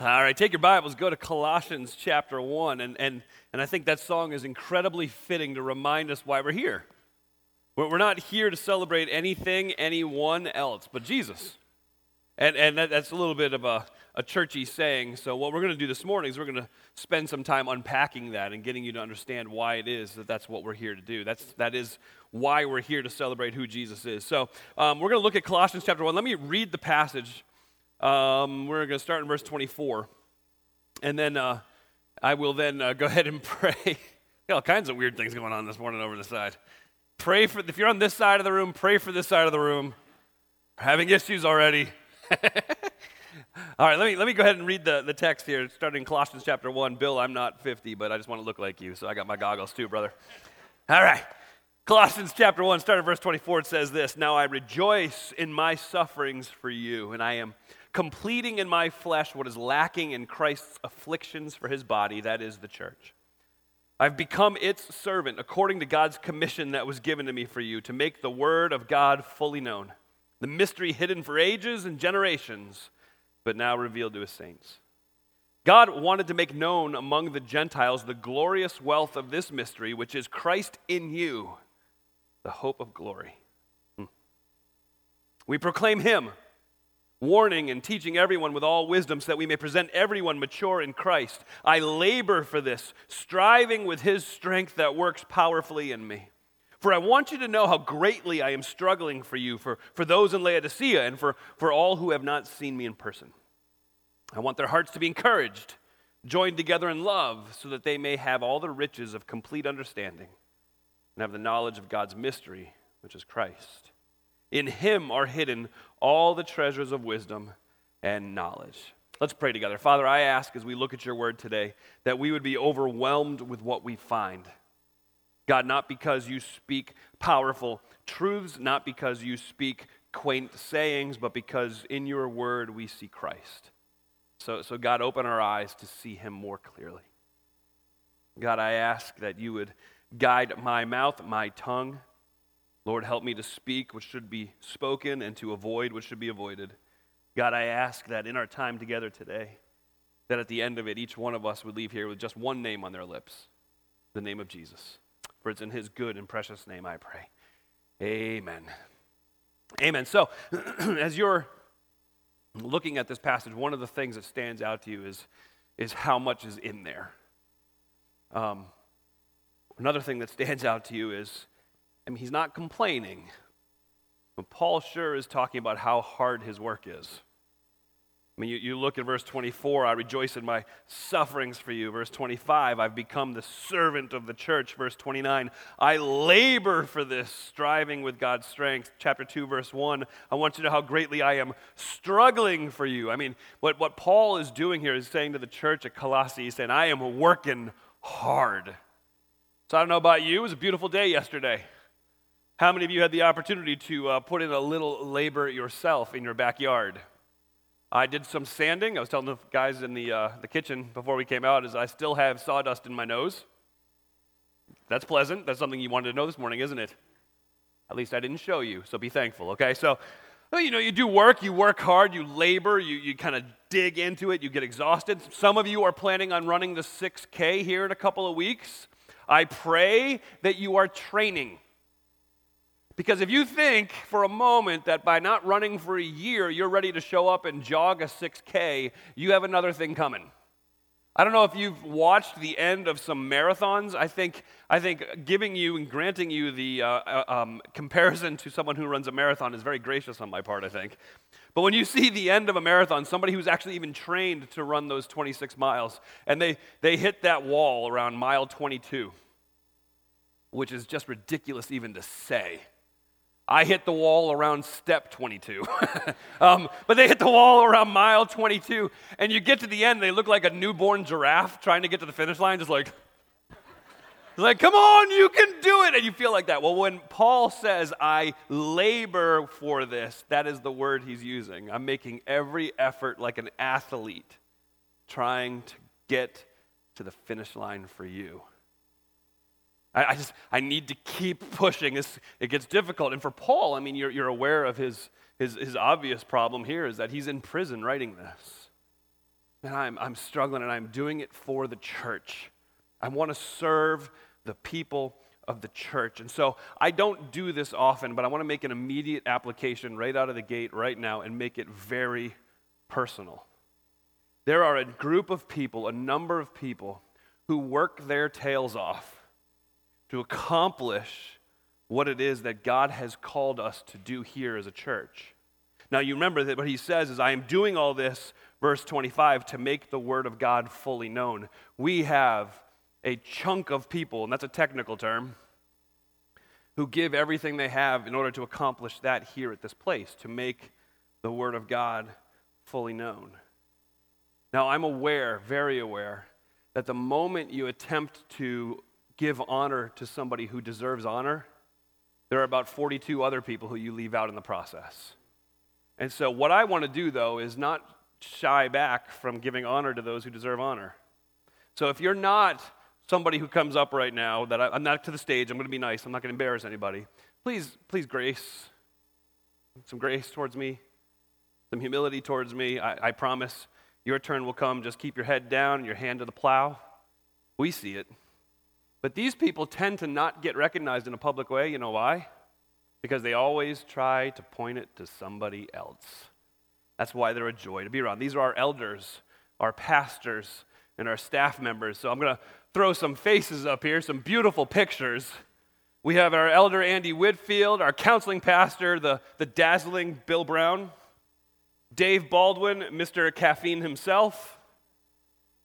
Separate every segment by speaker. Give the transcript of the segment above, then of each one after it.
Speaker 1: All right, take your Bibles, go to Colossians chapter 1. And, and, and I think that song is incredibly fitting to remind us why we're here. We're, not here to celebrate anything, anyone else but Jesus. And, and that, that's a little bit of a, a churchy saying. So, what we're going to do this morning is we're going to spend some time unpacking that and getting you to understand why it is that that's what we're here to do. That's, that is why we're here to celebrate who Jesus is. So, um, we're going to look at Colossians chapter 1. Let me read the passage um, we're going to start in verse 24. And then uh, I will then uh, go ahead and pray. all kinds of weird things going on this morning over the side. Pray for, if you're on this side of the room, pray for this side of the room. We're having issues already. all right, let me, let me go ahead and read the, the text here, starting in Colossians chapter 1. Bill, I'm not 50, but I just want to look like you, so I got my goggles too, brother. All right. Colossians chapter 1, starting verse 24, it says this Now I rejoice in my sufferings for you, and I am completing in my flesh what is lacking in Christ's afflictions for his body, that is the church. I've become its servant according to God's commission that was given to me for you to make the word of God fully known, the mystery hidden for ages and generations, but now revealed to his saints. God wanted to make known among the Gentiles the glorious wealth of this mystery, which is Christ in you, the hope of glory. Hmm. We proclaim him warning and teaching everyone with all wisdom so that we may present everyone mature in Christ. I labor for this, striving with his strength that works powerfully in me. For I want you to know how greatly I am struggling for you, for, for those in Laodicea, and for, for all who have not seen me in person. I want their hearts to be encouraged, joined together in love, so that they may have all the riches of complete understanding and have the knowledge of God's mystery, which is Christ. In him are hidden all the treasures of wisdom and knowledge. Let's pray together. Father, I ask as we look at your word today that we would be overwhelmed with what we find. God, not because you speak powerful truths, not because you speak quaint sayings, but because in your word we see Christ. So, so God, open our eyes to see him more clearly. God, I ask that you would guide my mouth, my tongue, Lord, help me to speak what should be spoken and to avoid what should be avoided. God, I ask that in our time together today, that at the end of it, each one of us would leave here with just one name on their lips the name of Jesus. For it's in his good and precious name I pray. Amen. Amen. So, as you're looking at this passage, one of the things that stands out to you is, is how much is in there. Um, another thing that stands out to you is I mean, he's not complaining. But Paul sure is talking about how hard his work is. I mean, you, you look at verse 24, I rejoice in my sufferings for you. Verse 25, I've become the servant of the church. Verse 29, I labor for this, striving with God's strength. Chapter 2, verse 1, I want you to know how greatly I am struggling for you. I mean, what, what Paul is doing here is saying to the church at Colossae, he's saying, I am working hard. So I don't know about you, it was a beautiful day yesterday. How many of you had the opportunity to uh, put in a little labor yourself in your backyard? I did some sanding. I was telling the guys in the, uh, the kitchen before we came out is I still have sawdust in my nose. That's pleasant. That's something you wanted to know this morning, isn't it? At least I didn't show you, so be thankful, okay? So, well, you know, you do work, you work hard, you labor, you, you kind of dig into it, you get exhausted. Some of you are planning on running the 6K here in a couple of weeks. I pray that you are training because if you think for a moment that by not running for a year, you're ready to show up and jog a 6K, you have another thing coming. I don't know if you've watched the end of some marathons. I think, I think giving you and granting you the uh, uh um, comparison to someone who runs a marathon is very gracious on my part, I think. But when you see the end of a marathon, somebody who's actually even trained to run those 26 miles, and they, they hit that wall around mile 22, which is just ridiculous even to say. I hit the wall around step 22. um, but they hit the wall around mile 22. And you get to the end, they look like a newborn giraffe trying to get to the finish line, just like, like, come on, you can do it. And you feel like that. Well, when Paul says, I labor for this, that is the word he's using. I'm making every effort like an athlete trying to get to the finish line for you. I, I just, I need to keep pushing. It's, it gets difficult. And for Paul, I mean, you're, you're aware of his, his, his obvious problem here is that he's in prison writing this. And I'm, I'm struggling and I'm doing it for the church. I want to serve the people of the church. And so I don't do this often, but I want to make an immediate application right out of the gate right now and make it very personal. There are a group of people, a number of people, who work their tails off to accomplish what it is that God has called us to do here as a church. Now, you remember that what he says is, I am doing all this, verse 25, to make the word of God fully known. We have a chunk of people, and that's a technical term, who give everything they have in order to accomplish that here at this place, to make the word of God fully known. Now, I'm aware, very aware, that the moment you attempt to give honor to somebody who deserves honor, there are about 42 other people who you leave out in the process. And so, what I want to do, though, is not shy back from giving honor to those who deserve honor. So, if you're not somebody who comes up right now, that I, am not to the stage, I'm going to be nice, I'm not going to embarrass anybody, please, please, grace, some grace towards me, some humility towards me. I, I promise your turn will come. Just keep your head down, and your hand to the plow. We see it. But these people tend to not get recognized in a public way. You know why? Because they always try to point it to somebody else. That's why they're a joy to be around. These are our elders, our pastors, and our staff members. So I'm going to throw some faces up here, some beautiful pictures. We have our elder Andy Whitfield, our counseling pastor, the, the dazzling Bill Brown, Dave Baldwin, Mr. Caffeine himself,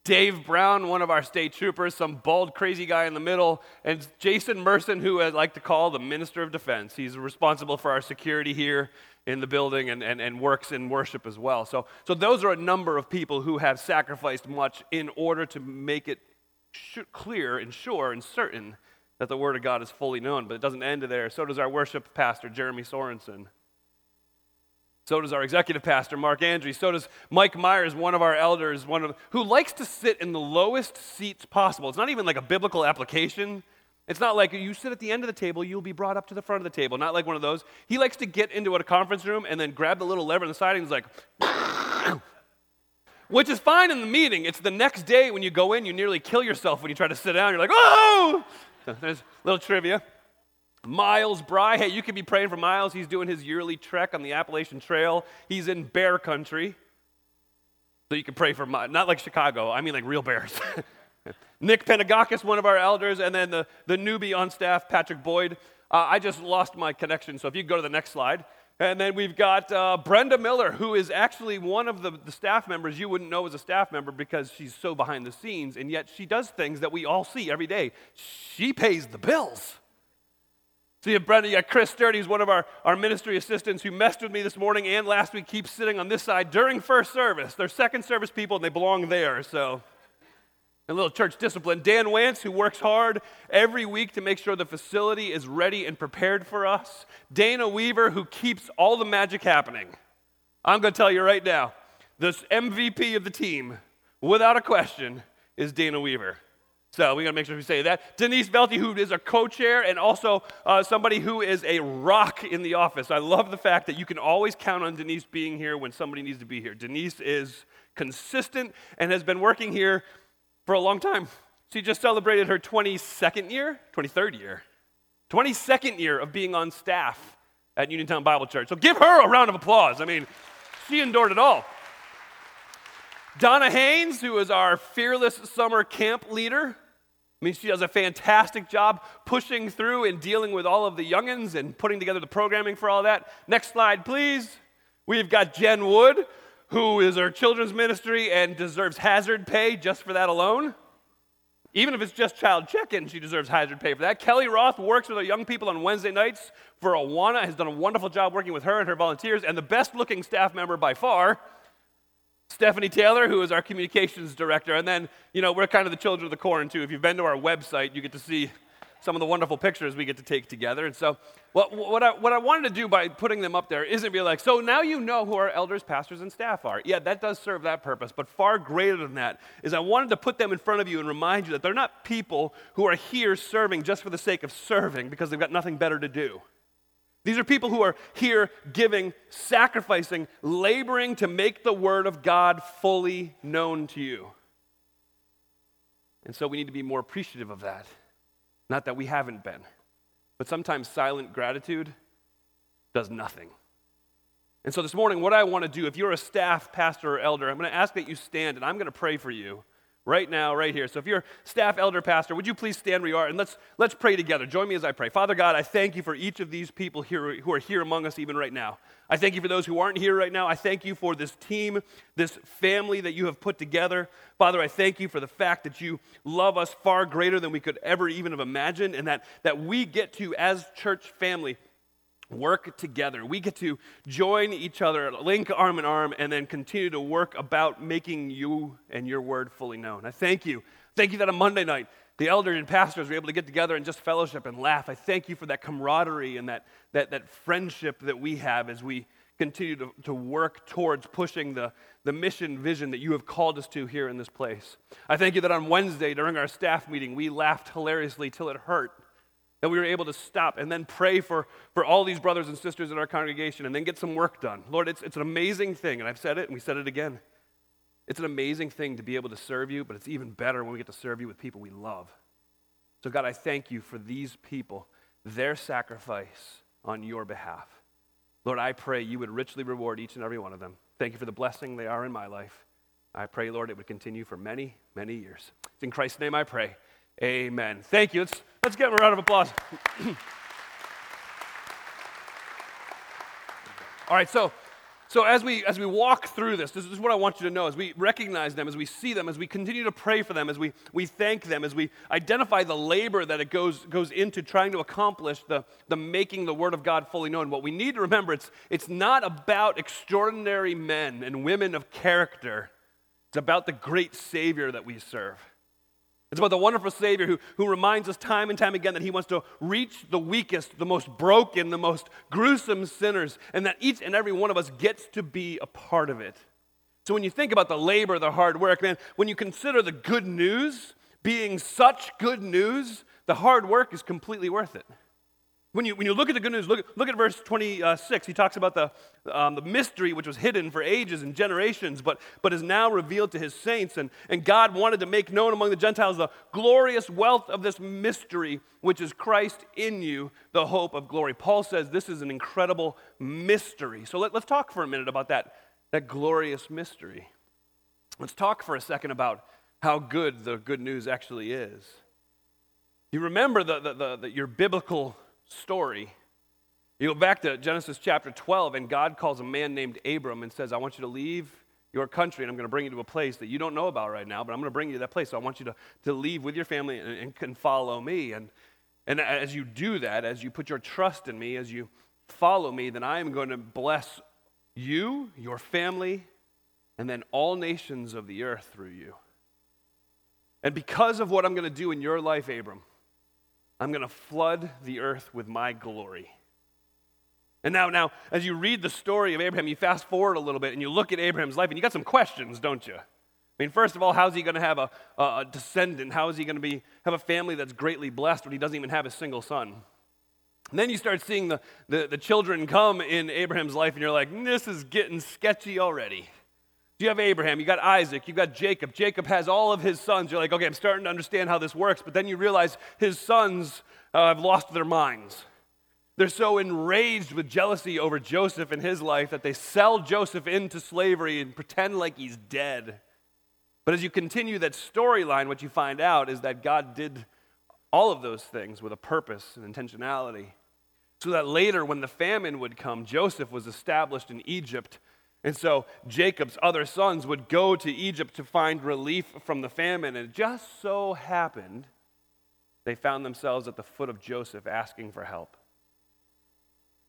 Speaker 1: Dave Brown, one of our state troopers, some bald, crazy guy in the middle, and Jason Merson, who I like to call the Minister of Defense. He's responsible for our security here in the building and, and, and works in worship as well. So, so those are a number of people who have sacrificed much in order to make it clear and sure and certain that the Word of God is fully known. But it doesn't end there. So does our worship pastor, Jeremy Sorensen. So does our executive pastor, Mark Andrews. So does Mike Myers, one of our elders, one of, who likes to sit in the lowest seats possible. It's not even like a biblical application. It's not like you sit at the end of the table, you'll be brought up to the front of the table. Not like one of those. He likes to get into a conference room and then grab the little lever on the side and he's like, which is fine in the meeting. It's the next day when you go in, you nearly kill yourself when you try to sit down. You're like, oh! So there's a little trivia. Miles Bry, hey, you could be praying for Miles. He's doing his yearly trek on the Appalachian Trail. He's in bear country. So you can pray for Miles. Not like Chicago, I mean like real bears. Nick Penagakis, one of our elders, and then the, the newbie on staff, Patrick Boyd. Uh, I just lost my connection, so if you go to the next slide. And then we've got uh, Brenda Miller, who is actually one of the, the staff members you wouldn't know as a staff member because she's so behind the scenes, and yet she does things that we all see every day. She pays the bills. So you have Brenda, got Chris Sturdy, who's one of our, our ministry assistants who messed with me this morning and last week, keeps sitting on this side during first service. They're second service people and they belong there, so. A little church discipline. Dan Wance, who works hard every week to make sure the facility is ready and prepared for us. Dana Weaver, who keeps all the magic happening. I'm going to tell you right now, this MVP of the team, without a question, is Dana Weaver. So we got to make sure we say that. Denise Velty, who is a co-chair and also uh, somebody who is a rock in the office. I love the fact that you can always count on Denise being here when somebody needs to be here. Denise is consistent and has been working here for a long time. She just celebrated her 22nd year, 23rd year, 22nd year of being on staff at Uniontown Bible Church. So give her a round of applause. I mean, she endured it all. Donna Haynes, who is our fearless summer camp leader. I mean, she does a fantastic job pushing through and dealing with all of the youngins and putting together the programming for all that. Next slide, please. We've got Jen Wood, who is our children's ministry and deserves hazard pay just for that alone. Even if it's just child check-in, she deserves hazard pay for that. Kelly Roth works with our young people on Wednesday nights for Awana, has done a wonderful job working with her and her volunteers, and the best-looking staff member by far Stephanie Taylor, who is our communications director. And then, you know, we're kind of the children of the corn, too. If you've been to our website, you get to see some of the wonderful pictures we get to take together. And so, what, what, I, what I wanted to do by putting them up there isn't be like, so now you know who our elders, pastors, and staff are. Yeah, that does serve that purpose. But far greater than that is I wanted to put them in front of you and remind you that they're not people who are here serving just for the sake of serving because they've got nothing better to do. These are people who are here giving, sacrificing, laboring to make the Word of God fully known to you. And so we need to be more appreciative of that. Not that we haven't been, but sometimes silent gratitude does nothing. And so this morning, what I want to do, if you're a staff, pastor, or elder, I'm going to ask that you stand and I'm going to pray for you right now, right here. So if you're staff, elder, pastor, would you please stand where you are and let's, let's pray together. Join me as I pray. Father God, I thank you for each of these people here who are here among us even right now. I thank you for those who aren't here right now. I thank you for this team, this family that you have put together. Father, I thank you for the fact that you love us far greater than we could ever even have imagined and that, that we get to, as church family, work together. We get to join each other, link arm in arm, and then continue to work about making you and your word fully known. I thank you. Thank you that on Monday night, the elders and pastors were able to get together and just fellowship and laugh. I thank you for that camaraderie and that, that, that friendship that we have as we continue to, to work towards pushing the, the mission vision that you have called us to here in this place. I thank you that on Wednesday during our staff meeting, we laughed hilariously till it hurt that we were able to stop and then pray for, for all these brothers and sisters in our congregation and then get some work done. Lord, it's, it's an amazing thing, and I've said it and we said it again. It's an amazing thing to be able to serve you, but it's even better when we get to serve you with people we love. So, God, I thank you for these people, their sacrifice on your behalf. Lord, I pray you would richly reward each and every one of them. Thank you for the blessing they are in my life. I pray, Lord, it would continue for many, many years. It's in Christ's name I pray. Amen. Thank you. Let's, let's give him a round of applause. All right, so so as we as we walk through this, this is what I want you to know as we recognize them, as we see them, as we continue to pray for them, as we, we thank them, as we identify the labor that it goes goes into trying to accomplish the, the making the word of God fully known. What we need to remember, it's it's not about extraordinary men and women of character. It's about the great Savior that we serve. It's about the wonderful Savior who, who reminds us time and time again that He wants to reach the weakest, the most broken, the most gruesome sinners, and that each and every one of us gets to be a part of it. So when you think about the labor, the hard work, man, when you consider the good news being such good news, the hard work is completely worth it. When you, when you look at the good news, look, look at verse 26. He talks about the, um, the mystery which was hidden for ages and generations, but, but is now revealed to his saints. And, and God wanted to make known among the Gentiles the glorious wealth of this mystery, which is Christ in you, the hope of glory. Paul says this is an incredible mystery. So let, let's talk for a minute about that, that glorious mystery. Let's talk for a second about how good the good news actually is. You remember the, the, the, the your biblical story. You go back to Genesis chapter 12, and God calls a man named Abram and says, I want you to leave your country, and I'm going to bring you to a place that you don't know about right now, but I'm going to bring you to that place. So I want you to, to leave with your family and, and can follow me. And, and as you do that, as you put your trust in me, as you follow me, then I am going to bless you, your family, and then all nations of the earth through you. And because of what I'm going to do in your life, Abram, I'm going to flood the earth with my glory. And now, now, as you read the story of Abraham, you fast forward a little bit and you look at Abraham's life, and you got some questions, don't you? I mean, first of all, how's he going to have a, a descendant? How is he going to be, have a family that's greatly blessed when he doesn't even have a single son? And then you start seeing the, the, the children come in Abraham's life, and you're like, this is getting sketchy already. You have Abraham, you got Isaac, you got Jacob. Jacob has all of his sons. You're like, okay, I'm starting to understand how this works. But then you realize his sons uh, have lost their minds. They're so enraged with jealousy over Joseph and his life that they sell Joseph into slavery and pretend like he's dead. But as you continue that storyline, what you find out is that God did all of those things with a purpose and intentionality. So that later, when the famine would come, Joseph was established in Egypt and so Jacob's other sons would go to Egypt to find relief from the famine. And it just so happened they found themselves at the foot of Joseph asking for help.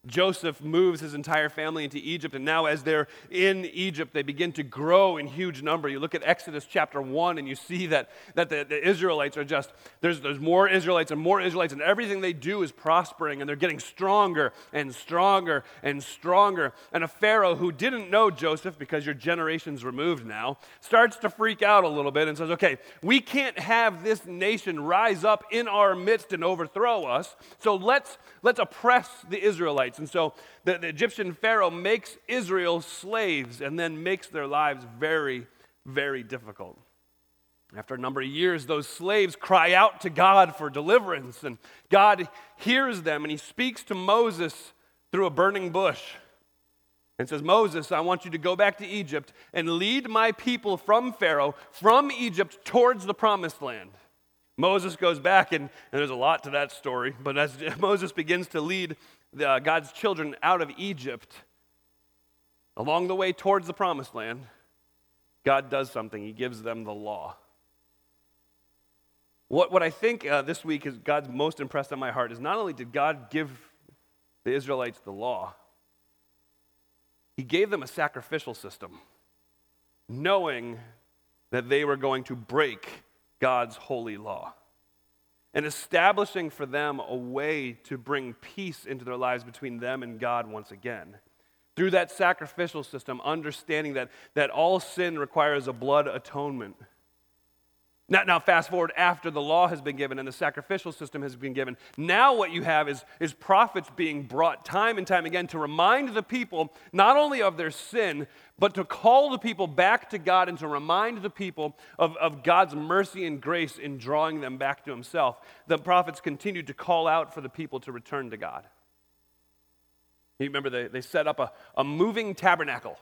Speaker 1: Joseph moves his entire family into Egypt, and now, as they're in Egypt, they begin to grow in huge number. You look at Exodus chapter 1, and you see that, that the, the Israelites are just, there's, there's more Israelites and more Israelites, and everything they do is prospering, and they're getting stronger and stronger and stronger. And a Pharaoh who didn't know Joseph, because your generation's removed now, starts to freak out a little bit and says, Okay, we can't have this nation rise up in our midst and overthrow us, so let's, let's oppress the Israelites Israelites. And so the, the Egyptian Pharaoh makes Israel slaves and then makes their lives very, very difficult. After a number of years, those slaves cry out to God for deliverance, and God hears them and he speaks to Moses through a burning bush and says, Moses, I want you to go back to Egypt and lead my people from Pharaoh, from Egypt, towards the promised land. Moses goes back, and, and there's a lot to that story, but as Moses begins to lead the, uh, God's children out of Egypt, along the way towards the promised land, God does something. He gives them the law. What, what I think uh, this week is God's most impressed on my heart is not only did God give the Israelites the law, He gave them a sacrificial system, knowing that they were going to break God's holy law and establishing for them a way to bring peace into their lives between them and God once again. Through that sacrificial system, understanding that, that all sin requires a blood atonement now, now, fast forward after the law has been given and the sacrificial system has been given. Now, what you have is, is prophets being brought time and time again to remind the people not only of their sin, but to call the people back to God and to remind the people of, of God's mercy and grace in drawing them back to Himself. The prophets continued to call out for the people to return to God. You remember they, they set up a, a moving tabernacle,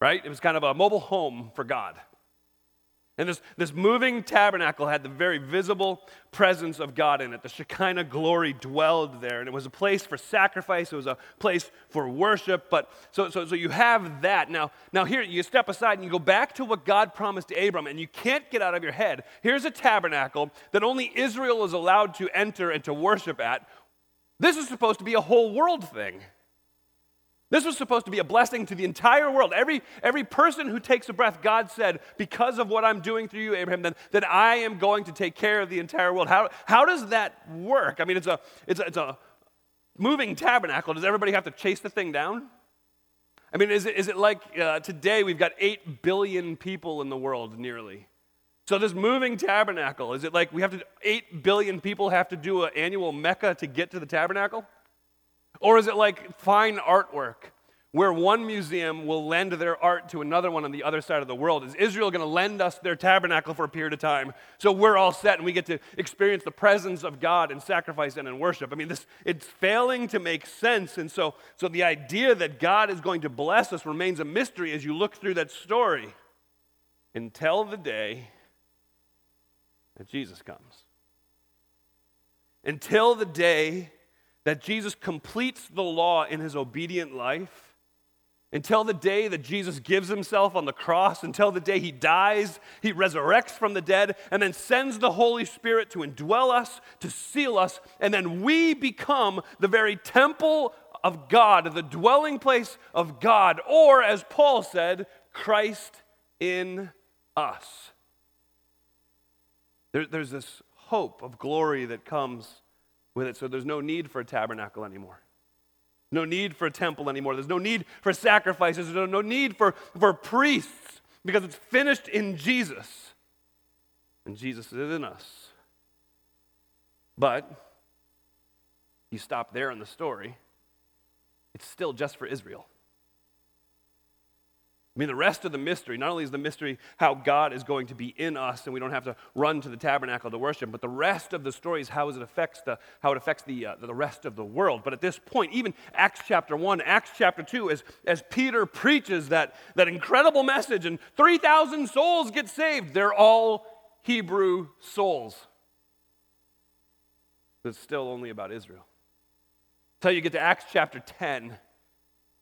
Speaker 1: right? It was kind of a mobile home for God. And this, this moving tabernacle had the very visible presence of God in it. The Shekinah glory dwelled there. And it was a place for sacrifice, it was a place for worship. But so, so, so you have that. Now, now, here you step aside and you go back to what God promised Abram, and you can't get out of your head. Here's a tabernacle that only Israel is allowed to enter and to worship at. This is supposed to be a whole world thing. This was supposed to be a blessing to the entire world. Every, every person who takes a breath, God said, because of what I'm doing through you, Abraham, then, that I am going to take care of the entire world. How, how does that work? I mean, it's a, it's, a, it's a moving tabernacle. Does everybody have to chase the thing down? I mean, is it, is it like uh, today we've got 8 billion people in the world nearly? So this moving tabernacle, is it like we have to, 8 billion people have to do an annual Mecca to get to the tabernacle? Or is it like fine artwork where one museum will lend their art to another one on the other side of the world? Is Israel going to lend us their tabernacle for a period of time so we're all set and we get to experience the presence of God and sacrifice and in worship? I mean, this it's failing to make sense. And so, so the idea that God is going to bless us remains a mystery as you look through that story until the day that Jesus comes. Until the day that Jesus completes the law in his obedient life until the day that Jesus gives himself on the cross, until the day he dies, he resurrects from the dead, and then sends the Holy Spirit to indwell us, to seal us, and then we become the very temple of God, the dwelling place of God, or as Paul said, Christ in us. There, there's this hope of glory that comes with it. So there's no need for a tabernacle anymore. No need for a temple anymore. There's no need for sacrifices. There's no need for, for priests because it's finished in Jesus. And Jesus is in us. But you stop there in the story, it's still just for Israel. I mean, the rest of the mystery, not only is the mystery how God is going to be in us and we don't have to run to the tabernacle to worship, but the rest of the story is how it affects the, how it affects the, uh, the rest of the world. But at this point, even Acts chapter 1, Acts chapter 2, as, as Peter preaches that, that incredible message and 3,000 souls get saved, they're all Hebrew souls. It's still only about Israel. Until you get to Acts chapter 10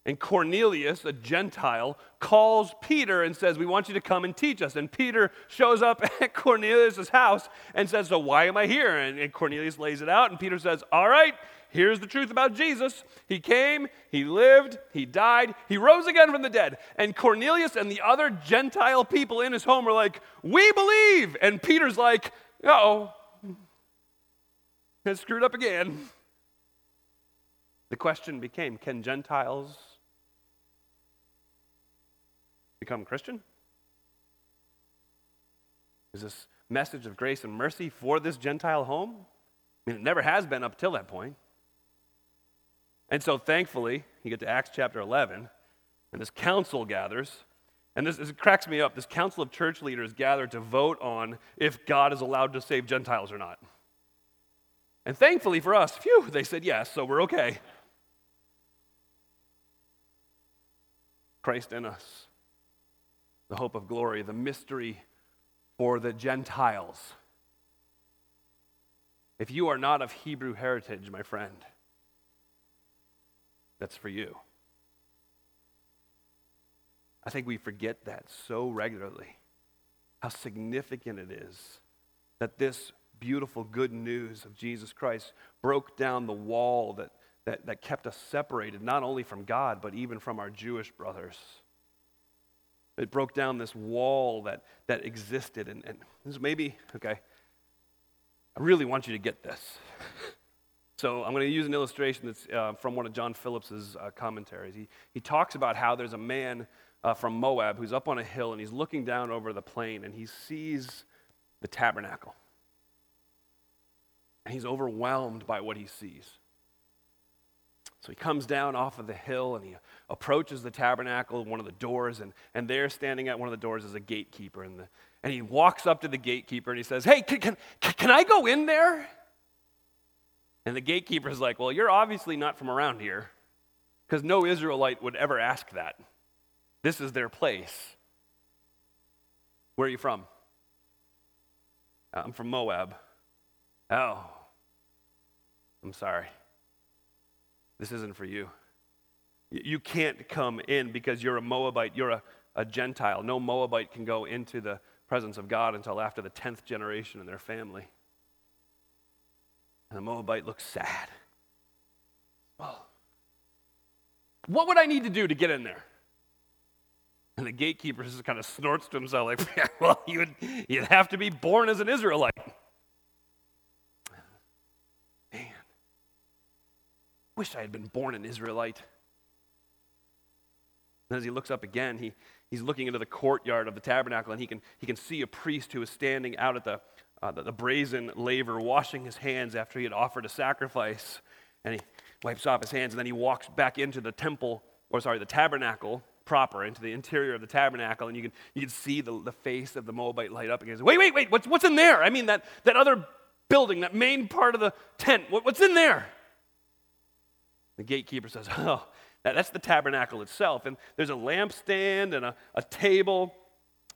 Speaker 1: and Cornelius, a Gentile, calls Peter and says, We want you to come and teach us. And Peter shows up at Cornelius' house and says, So why am I here? And, Cornelius lays it out, and Peter says, All right, here's the truth about Jesus. He came, he lived, he died, he rose again from the dead. And Cornelius and the other Gentile people in his home were like, We believe. And Peter's like, oh, it's screwed up again. The question became can Gentiles become Christian? Is this message of grace and mercy for this Gentile home? I mean, it never has been up till that point. And so thankfully, you get to Acts chapter 11, and this council gathers. And this, this cracks me up. This council of church leaders gathered to vote on if God is allowed to save Gentiles or not. And thankfully for us, phew, they said yes, so we're okay. Christ in us, the hope of glory, the mystery for the Gentiles. If you are not of Hebrew heritage, my friend, that's for you. I think we forget that so regularly, how significant it is that this beautiful good news of Jesus Christ broke down the wall that, that, that kept us separated, not only from God, but even from our Jewish brothers. It broke down this wall that, that existed. And, and this maybe, okay, I really want you to get this. so I'm going to use an illustration that's uh, from one of John Phillips's uh, commentaries. He, he talks about how there's a man uh, from Moab who's up on a hill and he's looking down over the plain and he sees the tabernacle. And he's overwhelmed by what he sees. So he comes down off of the hill and he approaches the tabernacle, one of the doors, and, and there standing at one of the doors is a gatekeeper. And, the, and he walks up to the gatekeeper and he says, Hey, can, can, can I go in there? And the gatekeeper is like, Well, you're obviously not from around here because no Israelite would ever ask that. This is their place. Where are you from? Uh, I'm from Moab. Oh, I'm sorry. This isn't for you. You can't come in because you're a Moabite, you're a, a Gentile. No Moabite can go into the presence of God until after the 10th generation in their family. And the Moabite looks sad. Well, what would I need to do to get in there? And the gatekeeper just kind of snorts to himself, like, well, you'd, you'd have to be born as an Israelite. Wish I had been born an Israelite. And as he looks up again, he, he's looking into the courtyard of the tabernacle, and he can, he can see a priest who is standing out at the, uh, the, the brazen laver, washing his hands after he had offered a sacrifice. And he wipes off his hands, and then he walks back into the temple, or sorry, the tabernacle proper, into the interior of the tabernacle, and you can, you can see the, the face of the Moabite light up and he goes, Wait, wait, wait, what's, what's in there? I mean, that, that other building, that main part of the tent, what, what's in there? The gatekeeper says, Oh, that's the tabernacle itself. And there's a lampstand and a, a table,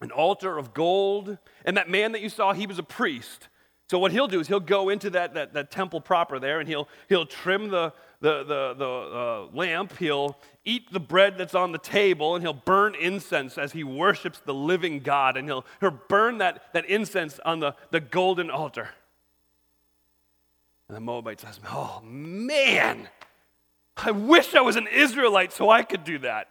Speaker 1: an altar of gold. And that man that you saw, he was a priest. So what he'll do is he'll go into that, that, that temple proper there and he'll, he'll trim the, the, the, the uh, lamp. He'll eat the bread that's on the table and he'll burn incense as he worships the living God. And he'll, he'll burn that, that incense on the, the golden altar. And the Moabite says, Oh, man. I wish I was an Israelite so I could do that.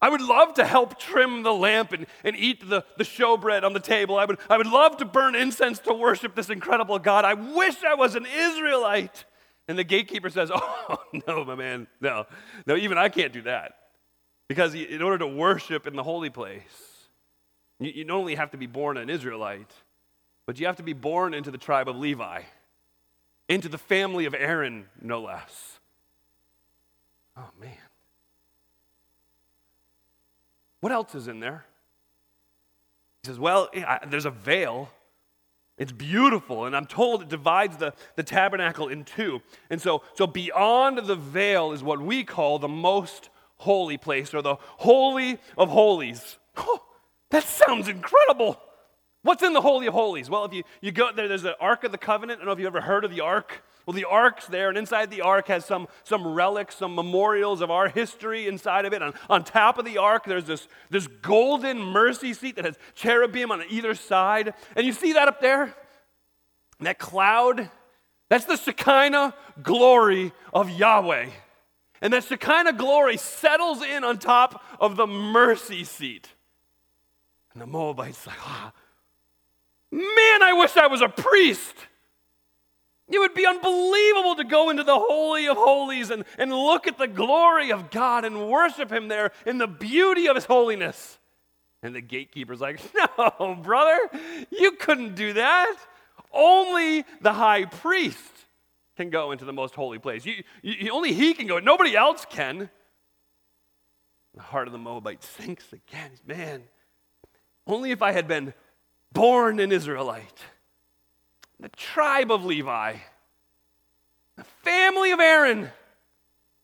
Speaker 1: I would love to help trim the lamp and, and eat the, the showbread on the table. I would, I would love to burn incense to worship this incredible God. I wish I was an Israelite. And the gatekeeper says, Oh, no, my man, no. No, even I can't do that. Because in order to worship in the holy place, you, you not only have to be born an Israelite, but you have to be born into the tribe of Levi, into the family of Aaron, no less. Oh, man. What else is in there? He says, Well, there's a veil. It's beautiful, and I'm told it divides the, the tabernacle in two. And so, so beyond the veil is what we call the most holy place, or the Holy of Holies. Oh, that sounds incredible. What's in the Holy of Holies? Well, if you, you go there, there's the Ark of the Covenant. I don't know if you've ever heard of the Ark. Well, the ark's there, and inside the ark has some, some relics, some memorials of our history inside of it. On, on top of the ark, there's this, this golden mercy seat that has cherubim on either side. And you see that up there? That cloud? That's the Shekinah glory of Yahweh. And that Shekinah glory settles in on top of the mercy seat. And the Moabite's like, ah, man, I wish I was a priest. It would be unbelievable to go into the Holy of Holies and, and look at the glory of God and worship Him there in the beauty of His holiness. And the gatekeeper's like, No, brother, you couldn't do that. Only the high priest can go into the most holy place. You, you, only he can go. Nobody else can. The heart of the Moabite sinks again. Man, only if I had been born an Israelite, the tribe of Levi, the family of Aaron,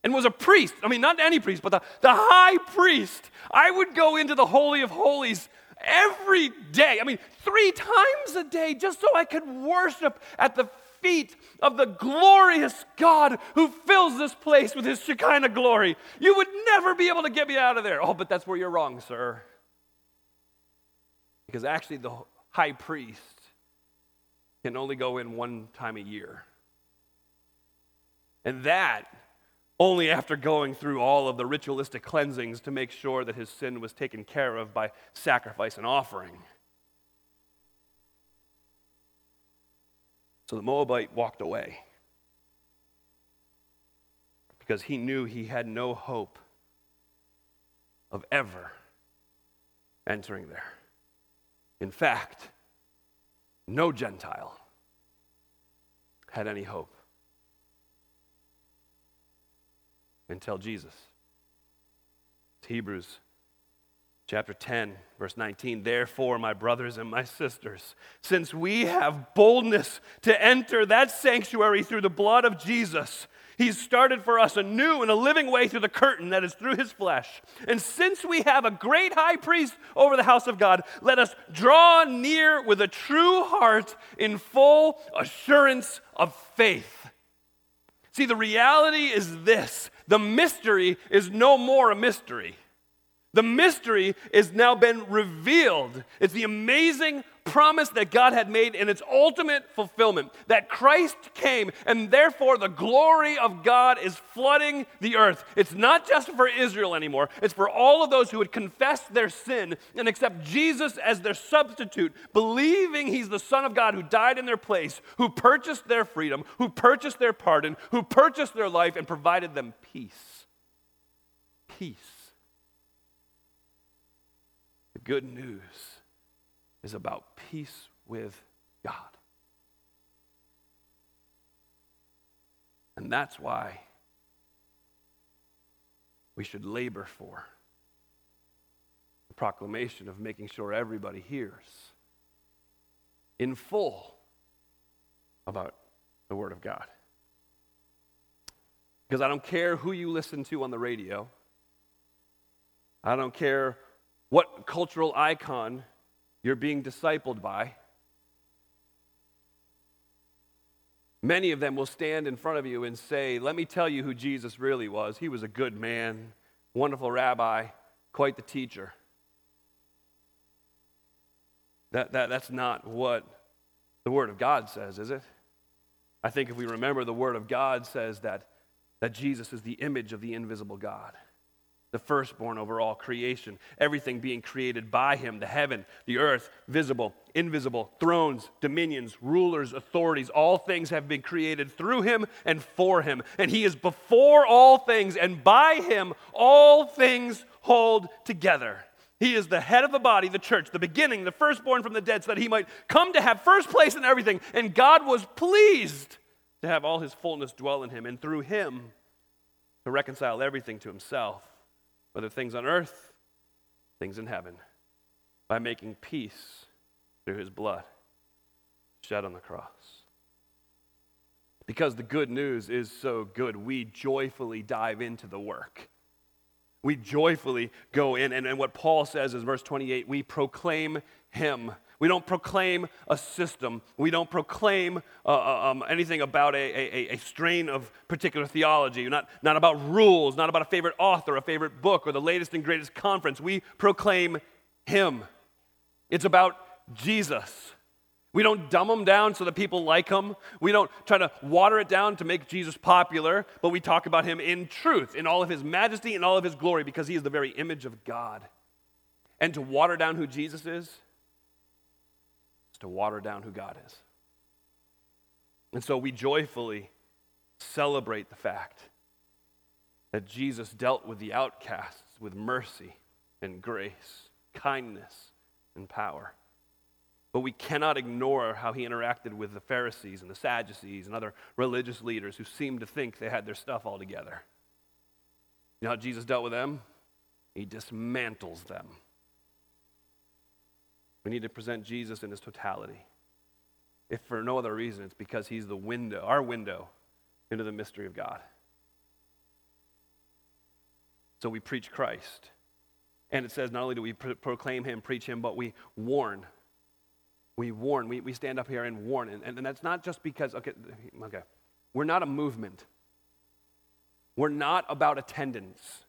Speaker 1: and was a priest. I mean, not any priest, but the, the high priest. I would go into the Holy of Holies every day. I mean, three times a day, just so I could worship at the feet of the glorious God who fills this place with his Shekinah glory. You would never be able to get me out of there. Oh, but that's where you're wrong, sir. Because actually, the high priest can only go in one time a year. And that only after going through all of the ritualistic cleansings to make sure that his sin was taken care of by sacrifice and offering. So the Moabite walked away because he knew he had no hope of ever entering there. In fact, no Gentile had any hope until Jesus. It's Hebrews Chapter 10, verse 19. Therefore, my brothers and my sisters, since we have boldness to enter that sanctuary through the blood of Jesus, He's started for us a new and a living way through the curtain that is through His flesh. And since we have a great high priest over the house of God, let us draw near with a true heart in full assurance of faith. See, the reality is this the mystery is no more a mystery. The mystery is now been revealed. It's the amazing promise that God had made in its ultimate fulfillment that Christ came, and therefore the glory of God is flooding the earth. It's not just for Israel anymore, it's for all of those who would confess their sin and accept Jesus as their substitute, believing He's the Son of God who died in their place, who purchased their freedom, who purchased their pardon, who purchased their life, and provided them peace. Peace. The good news is about peace with God. And that's why we should labor for the proclamation of making sure everybody hears in full about the Word of God. Because I don't care who you listen to on the radio. I don't care what cultural icon you're being discipled by. Many of them will stand in front of you and say, Let me tell you who Jesus really was. He was a good man, wonderful rabbi, quite the teacher. That, that, that's not what the Word of God says, is it? I think if we remember, the Word of God says that, that Jesus is the image of the invisible God the firstborn over all creation, everything being created by him the heaven, the earth, visible, invisible, thrones, dominions, rulers, authorities, all things have been created through him and for him. And he is before all things, and by him all things hold together. He is the head of the body, the church, the beginning, the firstborn from the dead, so that he might come to have first place in everything. And God was pleased to have all his fullness dwell in him, and through him to reconcile everything to himself whether things on earth, things in heaven, by making peace through his blood shed on the cross. Because the good news is so good, we joyfully dive into the work. We joyfully go in. And, and what Paul says is verse 28 we proclaim him we don't proclaim a system. We don't proclaim uh, uh, um, anything about a, a, a, strain of particular theology, not, not about rules, not about a favorite author, a favorite book, or the latest and greatest conference. We proclaim Him. It's about Jesus. We don't dumb him down so that people like him. We don't try to water it down to make Jesus popular, but we talk about him in truth, in all of his majesty and all of his glory, because he is the very image of God. And to water down who Jesus is, to water down who God is. And so we joyfully celebrate the fact that Jesus dealt with the outcasts with mercy and grace, kindness and power. But we cannot ignore how he interacted with the Pharisees and the Sadducees and other religious leaders who seemed to think they had their stuff all together. You know how Jesus dealt with them? He dismantles them. We need to present Jesus in his totality. If for no other reason, it's because he's the window, our window into the mystery of God. So we preach Christ. And it says not only do we pro- proclaim him, preach him, but we warn. We warn. We, we stand up here and warn. And, and, and that's not just because, okay, okay, we're not a movement. We're not about attendance.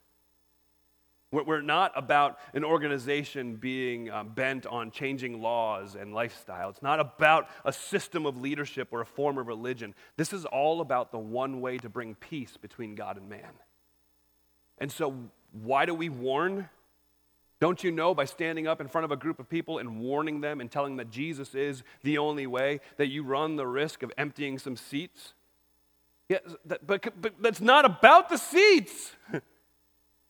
Speaker 1: We're not about an organization being uh, bent on changing laws and lifestyle. It's not about a system of leadership or a form of religion. This is all about the one way to bring peace between God and man. And so, why do we warn? Don't you know by standing up in front of a group of people and warning them and telling them that Jesus is the only way that you run the risk of emptying some seats? Yeah, but, but that's not about the seats.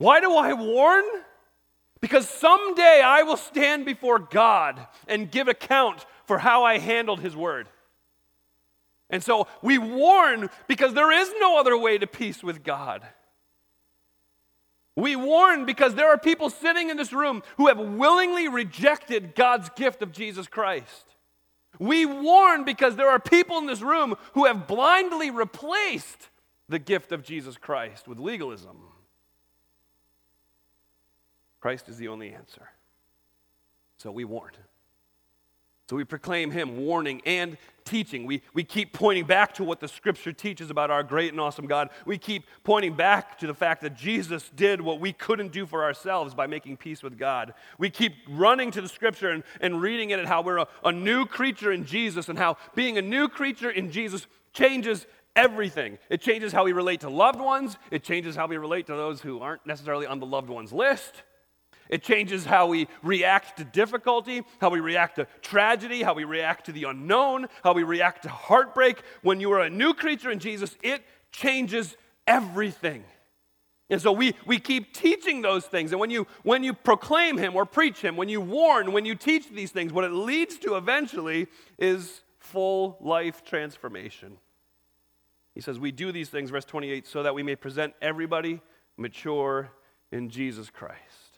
Speaker 1: Why do I warn? Because someday I will stand before God and give account for how I handled His word. And so we warn because there is no other way to peace with God. We warn because there are people sitting in this room who have willingly rejected God's gift of Jesus Christ. We warn because there are people in this room who have blindly replaced the gift of Jesus Christ with legalism. Christ is the only answer. So we warn. So we proclaim him warning and teaching. We, we keep pointing back to what the scripture teaches about our great and awesome God. We keep pointing back to the fact that Jesus did what we couldn't do for ourselves by making peace with God. We keep running to the scripture and, and reading it and how we're a, a new creature in Jesus and how being a new creature in Jesus changes everything. It changes how we relate to loved ones, it changes how we relate to those who aren't necessarily on the loved ones list. It changes how we react to difficulty, how we react to tragedy, how we react to the unknown, how we react to heartbreak. When you are a new creature in Jesus, it changes everything. And so we, we keep teaching those things. And when you, when you proclaim Him or preach Him, when you warn, when you teach these things, what it leads to eventually is full life transformation. He says, We do these things, verse 28, so that we may present everybody mature in Jesus Christ.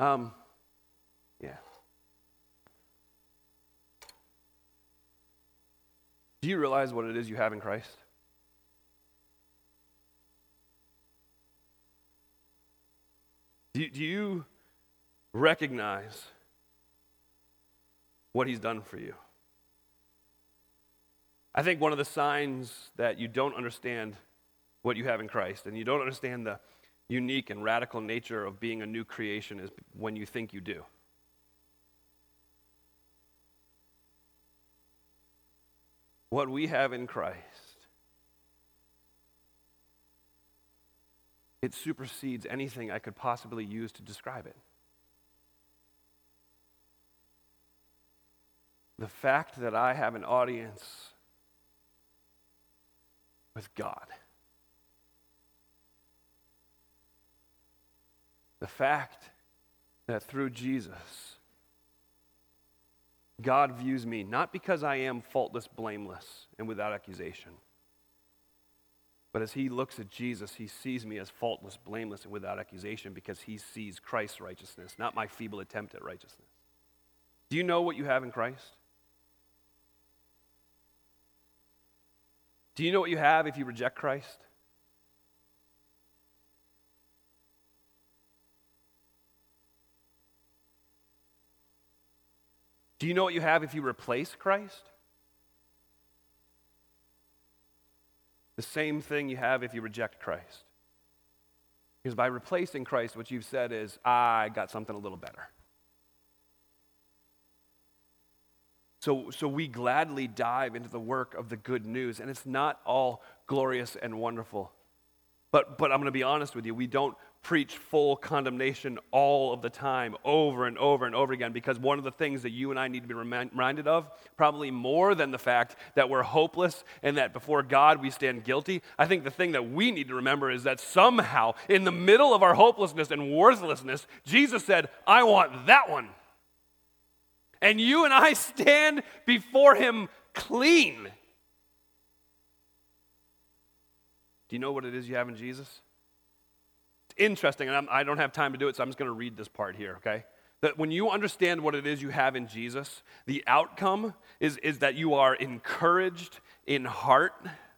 Speaker 1: Um, yeah. Do you realize what it is you have in Christ? Do do you recognize what he's done for you? I think one of the signs that you don't understand what you have in Christ and you don't understand the unique and radical nature of being a new creation is when you think you do. What we have in Christ, it supersedes anything I could possibly use to describe it. The fact that I have an audience with God. The fact that through Jesus, God views me not because I am faultless, blameless, and without accusation, but as he looks at Jesus, he sees me as faultless, blameless, and without accusation because he sees Christ's righteousness, not my feeble attempt at righteousness. Do you know what you have in Christ? Do you know what you have if you reject Christ? Do you know what you have if you replace Christ? The same thing you have if you reject Christ. Because by replacing Christ, what you've said is, ah, I got something a little better. So, so we gladly dive into the work of the good news, and it's not all glorious and wonderful. But, but I'm going to be honest with you, we don't preach full condemnation all of the time, over and over and over again, because one of the things that you and I need to be reminded of, probably more than the fact that we're hopeless and that before God we stand guilty, I think the thing that we need to remember is that somehow, in the middle of our hopelessness and worthlessness, Jesus said, I want that one. And you and I stand before him clean. Do you know what it is you have in Jesus? Interesting, and I'm, I do not have time to do it, so I'm just going to read this part here, okay? That when you understand what it is you have in Jesus, the outcome is, is that you are encouraged in heart.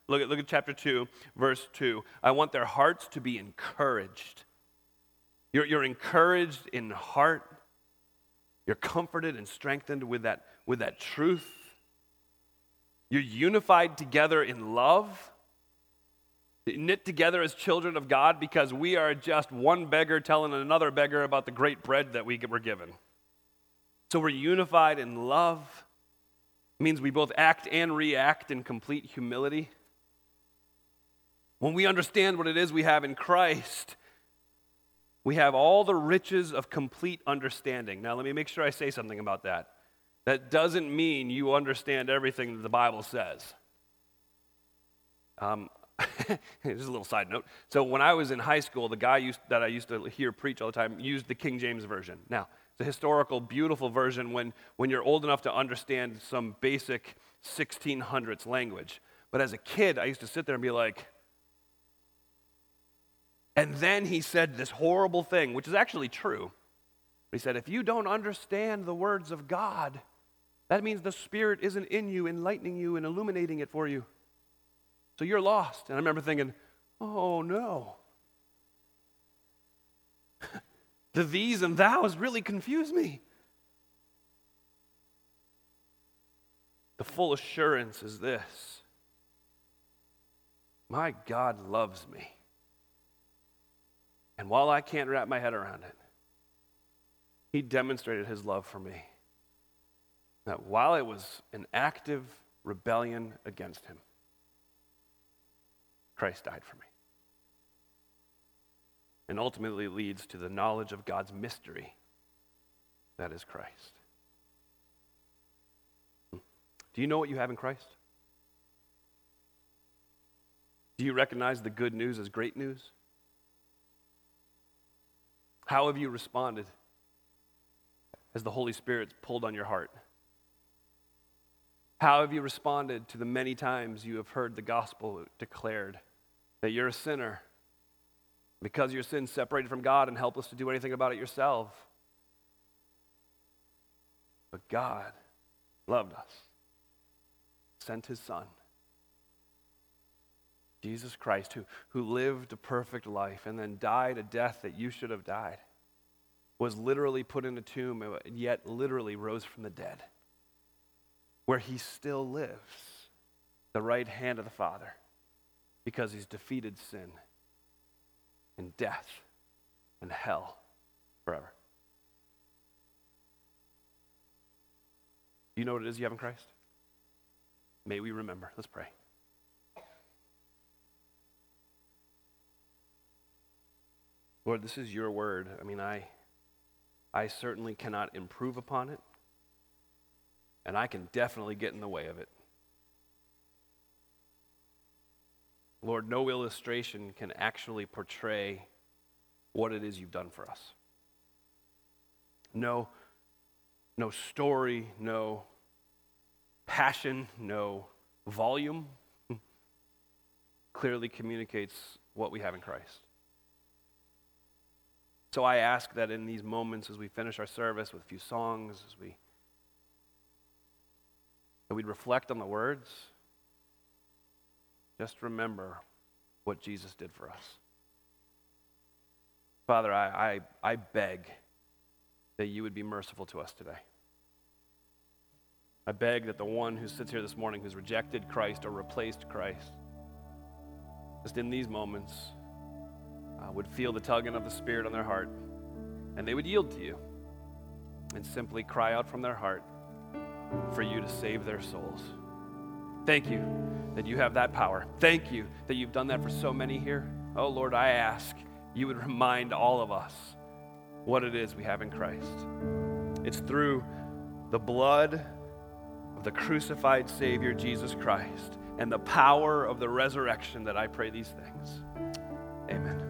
Speaker 1: Look at, look at chapter 2, verse 2. I want their hearts to be encouraged. You're, you're encouraged in heart. You're comforted and strengthened with that, with that truth. You're unified together in love knit together as children of God because we are just one beggar telling another beggar about the great bread that we were given. So we're unified in love. It means we both act and react in complete humility. When we understand what it is we have in Christ, we have all the riches of complete understanding. Now, let me make sure I say something about that. That doesn't mean you understand everything that the Bible says. Um, Just a little side note. So when I was in high school, the guy used, that I used to hear preach all the time used the King James version. Now, it's a historical, beautiful version when, when you're old enough to understand some basic 1600s language. But as a kid, I used to sit there and be like, and then he said this horrible thing, which is actually true. He said, if you don't understand the words of God, that means the Spirit isn't in you, enlightening you and illuminating it for you. So you're lost. And I remember thinking, oh no. the these and thous really confuse me. The full assurance is this My God loves me. And while I can't wrap my head around it, He demonstrated His love for me. That while it was an active rebellion against Him, Christ died for me. And ultimately leads to the knowledge of God's mystery that is Christ. Do you know what you have in Christ? Do you recognize the good news as great news? How have you responded as the Holy Spirit pulled on your heart? How have you responded to the many times you have heard the gospel declared? That you're a sinner because your sin separated from God and helpless to do anything about it yourself. But God loved us, sent his son, Jesus Christ, who, who lived a perfect life and then died a death that you should have died, was literally put in a tomb, and yet literally rose from the dead, where he still lives, the right hand of the Father because he's defeated sin and death and hell forever. Do you know what it is you have in Christ? May we remember. Let's pray. Lord, this is your word. I mean, I, I certainly cannot improve upon it, and I can definitely get in the way of it. Lord, no illustration can actually portray what it is you've done for us. No, no story, no passion, no volume clearly communicates what we have in Christ. So I ask that in these moments as we finish our service with a few songs, as we that we'd reflect on the words just remember what Jesus did for us. Father, I, I, I beg that you would be merciful to us today. I beg that the one who sits here this morning who's rejected Christ or replaced Christ, just in these moments, uh, would feel the tugging of the Spirit on their heart and they would yield to you and simply cry out from their heart for you to save their souls. Thank you that you have that power. Thank you that you've done that for so many here. Oh Lord, I ask you would remind all of us what it is we have in Christ. It's through the blood of the crucified Savior, Jesus Christ, and the power of the resurrection that I pray these things. Amen.